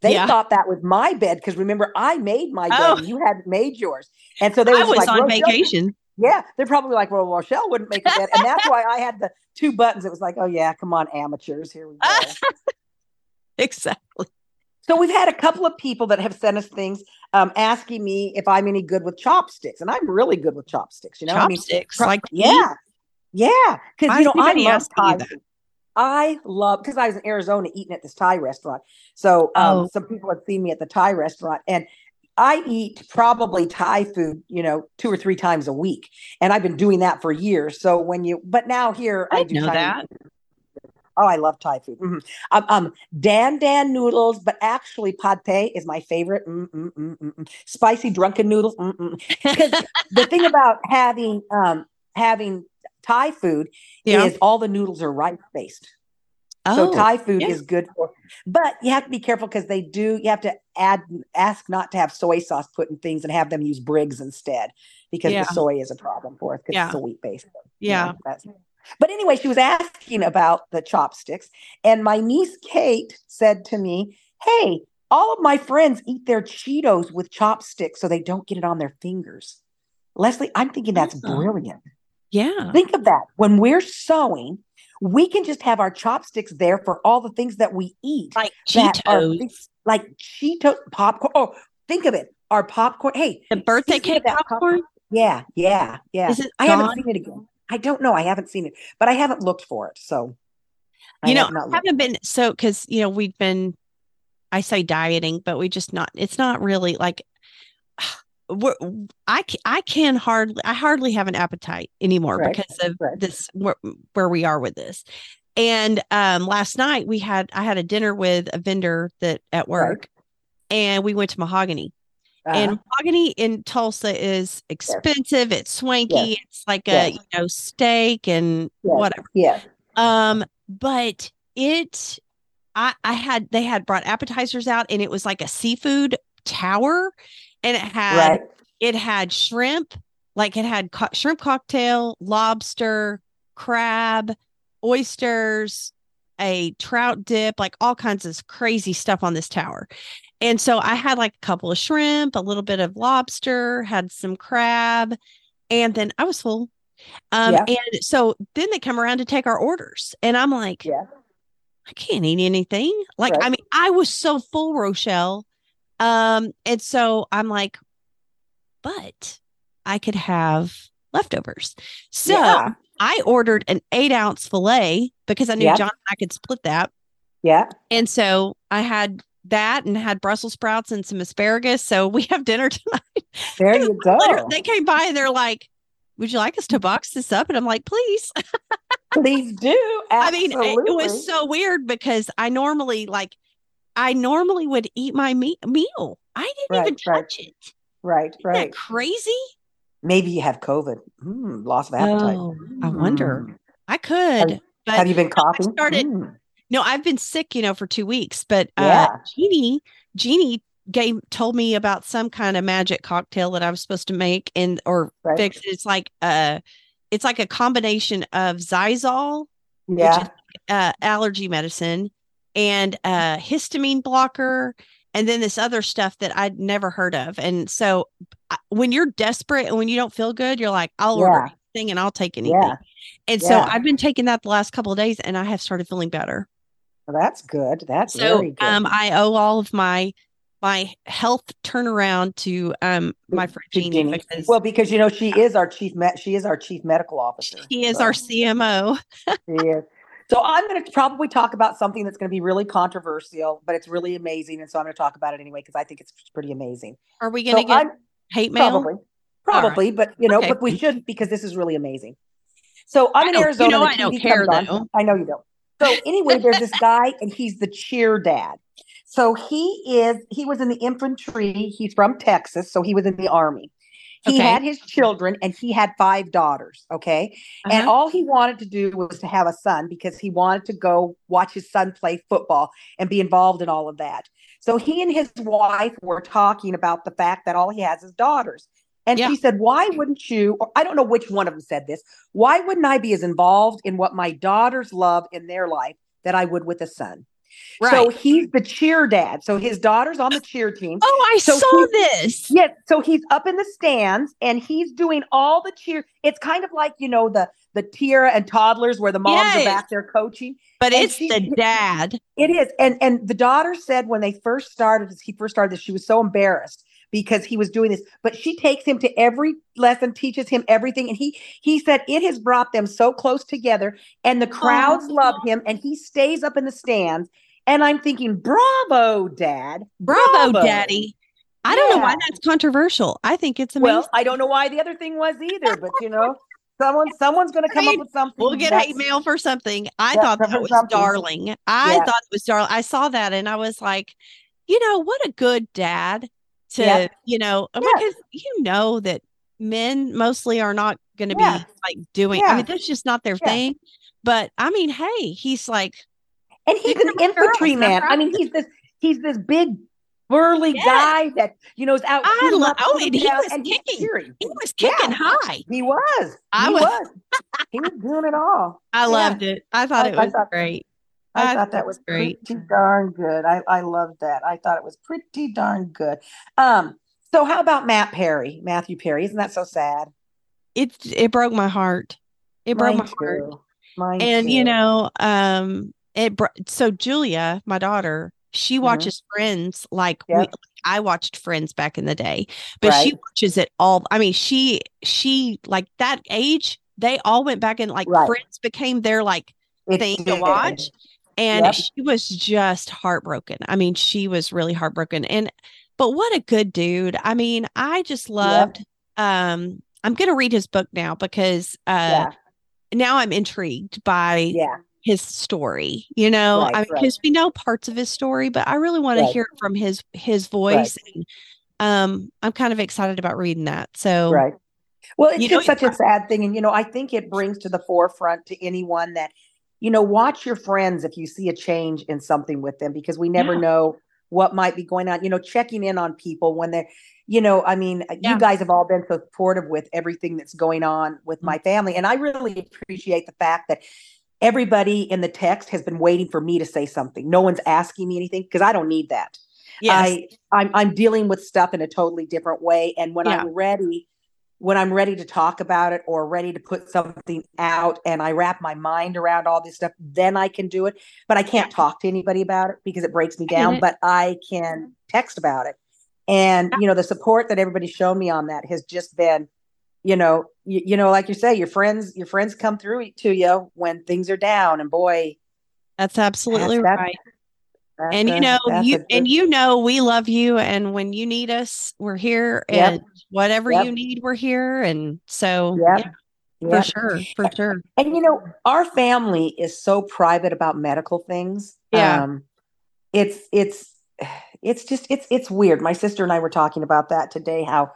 they Yeah. thought that was my bed because remember I made my bed Oh. and you hadn't made yours, and so they were was like, on vacation. Yeah, they're probably like, well, Rochelle wouldn't make a bed, and that's why I had the two buttons. It was like, oh yeah, come on, amateurs, here we go. Exactly. So we've had a couple of people that have sent us things um, asking me if I'm any good with chopsticks, and I'm really good with chopsticks. You know, I mean, Chopsticks. Like yeah, yeah. Because you know, I love Thai. I love because I was in Arizona eating at this Thai restaurant. So um, Oh. some people had seen me at the Thai restaurant, and I eat probably Thai food, you know, two or three times a week, and I've been doing that for years. So when you, but now here I I, do know Chinese that. Oh, I love Thai food. Mhm. Um, um, Dan Dan noodles, but actually pad thai is my favorite. Mm, mm, mm, mm, mm. Spicy drunken noodles. Mm, mm. Because the thing about having um having Thai food Yeah. is all the noodles are rice based. Oh, so Thai food yeah. is good for, but you have to be careful because they do. You have to add, ask not to have soy sauce put in things and have them use Briggs instead because Yeah. the soy is a problem for us because it's a wheat based. yeah. that's. But anyway, she was asking about the chopsticks, and my niece Kate said to me, "Hey, all of my friends eat their Cheetos with chopsticks so they don't get it on their fingers." Leslie, I'm thinking that's Oh. brilliant. Yeah. Think of that. When we're sewing, we can just have our chopsticks there for all the things that we eat. Like are Cheetos. things- like Cheeto popcorn. Oh, think of it. Our popcorn. Hey, The birthday cake that popcorn. yeah, yeah, yeah. Is it I haven't seen it again. I don't know. I haven't seen it, but I haven't looked for it. So I you know, have I haven't been so because you know we've been, I say dieting, but we just not. It's not really like. We're, I I can hardly I hardly have an appetite anymore Right, because of right. this where, where we are with this. And um last night we had I had a dinner with a vendor that at work and we went to Mahogany. Uh-huh. And mahogany in Tulsa is expensive, it's swanky, Yes. it's like a Yes. you know steak and Yes. whatever. Yeah. Um, but it, I, I had they had brought appetizers out, and it was like a seafood tower, and it had right. it had shrimp, like it had co- shrimp cocktail, lobster, crab, oysters, a trout dip, like all kinds of crazy stuff on this tower. And so I had like a couple of shrimp, a little bit of lobster, had some crab, and then I was full. Um, Yeah. and so then they come around to take our orders, and I'm like, Yeah. I can't eat anything. Like, I mean, I was so full, Rochelle. Um, and so I'm like, but I could have leftovers. So yeah, I ordered an eight ounce filet because I knew Yeah. Jon and I could split that. yeah. And so I had that and had Brussels sprouts and some asparagus. So we have dinner tonight. There you go. They came by and they're like, Would you like us to box this up? And I'm like, Please. Please do. I mean, it, it was so weird because I normally like, I normally would eat my me- meal. I didn't even Right, right. touch it. right, Isn't right. that crazy? Maybe you have COVID. Mm, loss of appetite. Oh, I wonder. Mm. I could. but Have you been coughing? started- Mm. No, I've been sick, you know, for two weeks. But uh, Yeah. Jeannie, Jeannie gave told me about some kind of magic cocktail that I was supposed to make and or Right. fix. It's like uh it's like a combination of Xyzal, Yeah. which is uh, allergy medicine, and a histamine blocker, and then this other stuff that I'd never heard of. And so, when you're desperate and when you don't feel good, you're like, I'll order anything and I'll take anything. Yeah. And so Yeah. I've been taking that the last couple of days, and I have started feeling better. Well, that's good. That's So very good. um, I owe all of my my health turnaround to um my friend Jeannie. because well, because you know she is our chief. Me- she is our chief medical officer. she is so our CMO. she is. So I'm going to probably talk about something that's going to be really controversial, but it's really amazing, and so I'm going to talk about it anyway because I think it's pretty amazing. Are we going to get I'm hate mail? probably, right. probably, but you know, Okay. but we should because this is really amazing. So I'm in don't- you Arizona. know I don't care, though. I know you don't. So anyway, there's this guy, and he's the cheer dad. So he is. He was in the infantry. He's from Texas, so he was in the army. He Okay. had his children, and he had five daughters. Okay, and Uh-huh. all he wanted to do was to have a son because he wanted to go watch his son play football and be involved in all of that. So he and his wife were talking about the fact that all he has is daughters. And Yeah. she said, Why wouldn't you? Or I don't know which one of them said this. Why wouldn't I be as involved in what my daughters love in their life that I would with a son? Right. So he's the cheer dad. So his daughter's on the oh, cheer team. oh, I so saw this. Yes, so he's up in the stands and he's doing all the cheer. It's kind of like you know the the tiara and toddlers where the moms Yes. are back there coaching. But and it's she- the dad. It is, and and the daughter said when they first started, as he first started this, she was so embarrassed because he was doing this. But she takes him to every lesson, teaches him everything, and he he said it has brought them so close together, and the oh, crowds love him, and he stays up in the stands. And I'm thinking, bravo, Dad, Bravo, daddy. I don't know why that's controversial. I think it's amazing. Well, I don't know why the other thing was either, but you know, someone someone's going to come mean, up with something. We'll get hate mail for something. I thought that was something. darling. I Yeah. thought it was darling. I saw that and I was like, you know, what a good dad to, Yeah. you know, uh, Yeah. because you know that men mostly are not going to Yeah. be like doing, I mean, that's just not their Yeah. thing. But I mean, hey, he's like, and he's an infantryman. I mean, he's this he's this big burly yes. guy that you know is out. I love. Oh, and he was and kicking. He was kicking yeah, high. He was. I he was. was. he was doing it all. I yeah. loved it. I thought I, it was thought, great. I, thought that was great. Pretty darn good. I I loved that. I thought it was pretty darn good. Um. So how about Matt Perry, Matthew Perry? Isn't that so sad? It it broke my heart. It broke Mine my too. heart. Mine and too. you know, um, it bro- so Julia, my daughter, she mm-hmm. watches mm-hmm. Friends like yep. we, I watched Friends back in the day, but right. she watches it all. I mean, she she like that age, they all went back and like right. Friends became their like it thing did. to watch. And yep. she was just heartbroken. I mean, she was really heartbroken. And but what a good dude. I mean, I just loved um I'm gonna read his book now because uh yeah. now I'm intrigued by yeah his story you know right, i mean because right. we know parts of his story but i really want right. to hear it from his his voice and um i'm kind of excited about reading that so right well it's just know, such a sad thing and you know i think it brings to the forefront to anyone that you know watch your friends if you see a change in something with them because we never yeah. know what might be going on you know checking in on people when they're you know i mean yeah. you guys have all been so supportive with everything that's going on with mm-hmm. my family and i really appreciate the fact that everybody in the text has been waiting for me to say something. No one's asking me anything because I don't need that. Yes. I I'm I'm dealing with stuff in a totally different way and when yeah. I'm ready when I'm ready to talk about it or ready to put something out and I wrap my mind around all this stuff, then I can do it. But I can't talk to anybody about it because it breaks me down, but I can text about it. And you know, the support that everybody's shown me on that has just been you know, you, you know, like you say, your friends, your friends come through to you when things are down, and boy, that's absolutely that's, right. That's, and you know, you and you know, we love you, and when you need us, we're here, and whatever yep. you need, we're here, and so yep. yeah, for sure, for sure. And you know, our family is so private about medical things. Yeah, um, it's it's it's just it's it's weird. My sister and I were talking about that today. How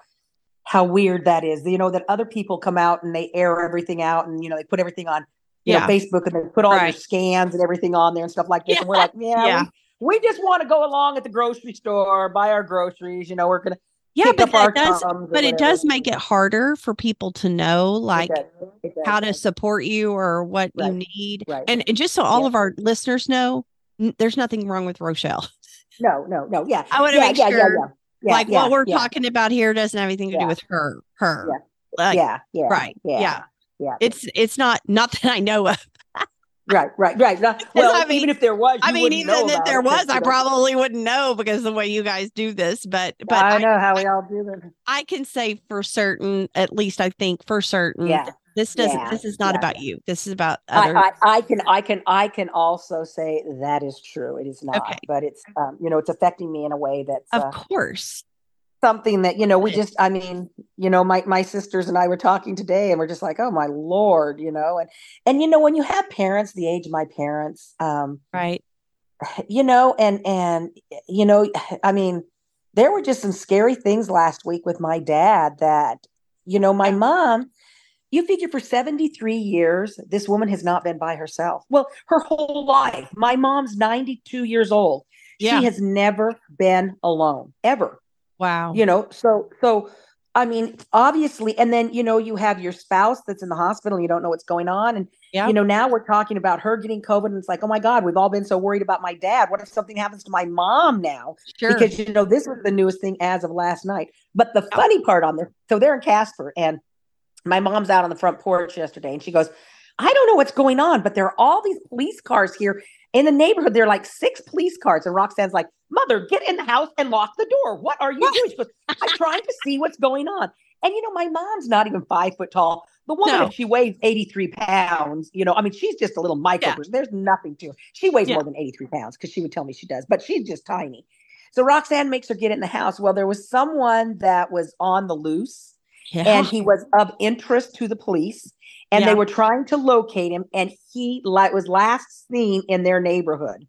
how weird that is. You know, that other people come out and they air everything out and, you know, they put everything on, you yeah. know, Facebook and they put all right. your scans and everything on there and stuff like this. Yeah. And we're like, yeah, yeah. We, just want to go along at the grocery store, buy our groceries. You know, we're going to, yeah, but that does, but it does make it harder for people to know like it does. It does. how to support you or what right. you need. Right. And, and just so all yeah. of our listeners know, n- there's nothing wrong with Rochelle. No, no, no. Yeah. I want to yeah, make sure yeah, like yeah, what we're talking about here doesn't have anything to do with her. Her. Like, yeah. Yeah. Right. Yeah. Yeah. It's it's not not that I know of. Right. Right. Right. well, I mean, even if there was, I mean, even if there was, I probably wouldn't know because the way you guys do this. But but I know I, how we all do this. I can say for certain, at least I think for certain, yeah this doesn't yeah, this is not yeah. about you this is about other I, I, I, can i can i can also say that is true it is not okay. but it's um, you know it's affecting me in a way that's of uh, course something that you know we just i mean you know my my sisters and i were talking today and we're just like oh my lord you know and and you know when you have parents the age of my parents um right you know and and you know i mean there were just some scary things last week with my dad that you know my mom you figure for 73 years, this woman has not been by herself. Well, her whole life. My mom's 92 years old. Yeah. She has never been alone, ever. Wow. You know, so, so, I mean, obviously, and then, you know, you have your spouse that's in the hospital and you don't know what's going on. And, yeah. you know, now we're talking about her getting COVID and it's like, oh my God, we've all been so worried about my dad. What if something happens to my mom now? Sure. Because, you know, this was the newest thing as of last night. But the funny part on this, so they're in Casper and my mom's out on the front porch yesterday and she goes, I don't know what's going on, but there are all these police cars here in the neighborhood. There are like six police cars. And Roxanne's like, Mother, get in the house and lock the door. What are you doing? Goes, I'm trying to see what's going on. And you know, my mom's not even five foot tall. The woman, no. she weighs 83 pounds, you know, I mean, she's just a little micro. Yeah. There's nothing to her. She weighs yeah. more than 83 pounds because she would tell me she does, but she's just tiny. So Roxanne makes her get in the house. Well, there was someone that was on the loose yeah. and he was of interest to the police and they were trying to locate him and he like was last seen in their neighborhood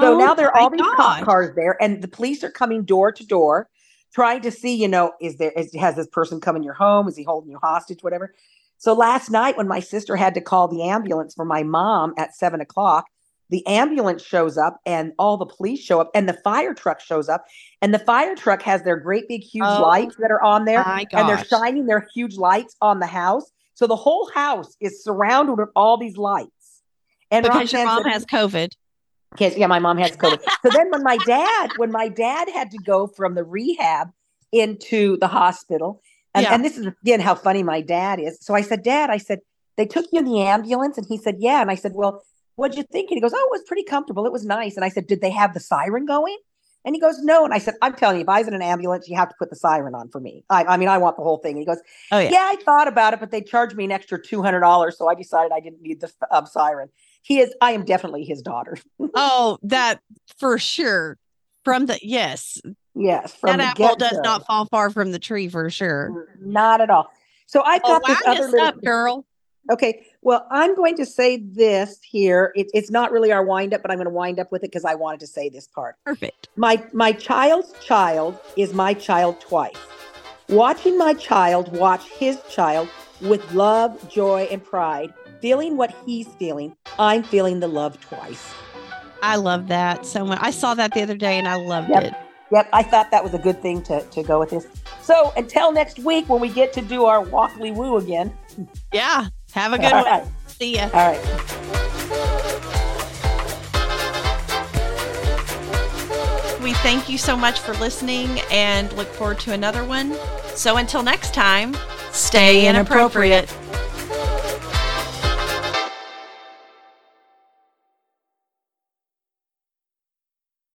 so oh, now there are all these cop cars there and the police are coming door to door trying to see you know is there is, has this person come in your home? Is he holding you hostage? Whatever. So last night when my sister had to call the ambulance for my mom at seven o'clock the ambulance shows up and all the police show up and the fire truck shows up and the fire truck has their great big huge Oh, lights that are on there and they're shining their huge lights on the house. So the whole house is surrounded with all these lights. And because your mom said- has COVID. Yes, yeah, my mom has COVID. so then when my dad, when my dad had to go from the rehab into the hospital, and, Yeah. and this is again how funny my dad is. So I said, Dad, I said, they took you in the ambulance? And he said, Yeah. And I said, Well, what'd you think? And he goes, Oh, it was pretty comfortable. It was nice. And I said, Did they have the siren going? And he goes, No. And I said, I'm telling you, if I was in an ambulance, you have to put the siren on for me. I, I mean, I want the whole thing. And he goes, Oh yeah. yeah. I thought about it, but they charged me an extra two hundred dollars, so I decided I didn't need the um, siren. He is. I am definitely his daughter. Oh, that for sure. From the yes, Yes, from that apple does not fall far from the tree for sure. Not at all. So I've Oh, got this wind other little. up, girl. Okay, well, I'm going to say this here. It, it's not really our wind up, but I'm going to wind up with it because I wanted to say this part. Perfect. My my child's child is my child twice. Watching my child watch his child with love, joy, and pride, feeling what he's feeling, I'm feeling the love twice. I love that so much. I saw that the other day and I loved Yep. it. Yep, I thought that was a good thing to, to go with this. So until next week when we get to do our Walkley Woo again. Yeah. Have a good All one. right. See ya. All right. We thank you so much for listening and look forward to another one. So until next time, stay inappropriate.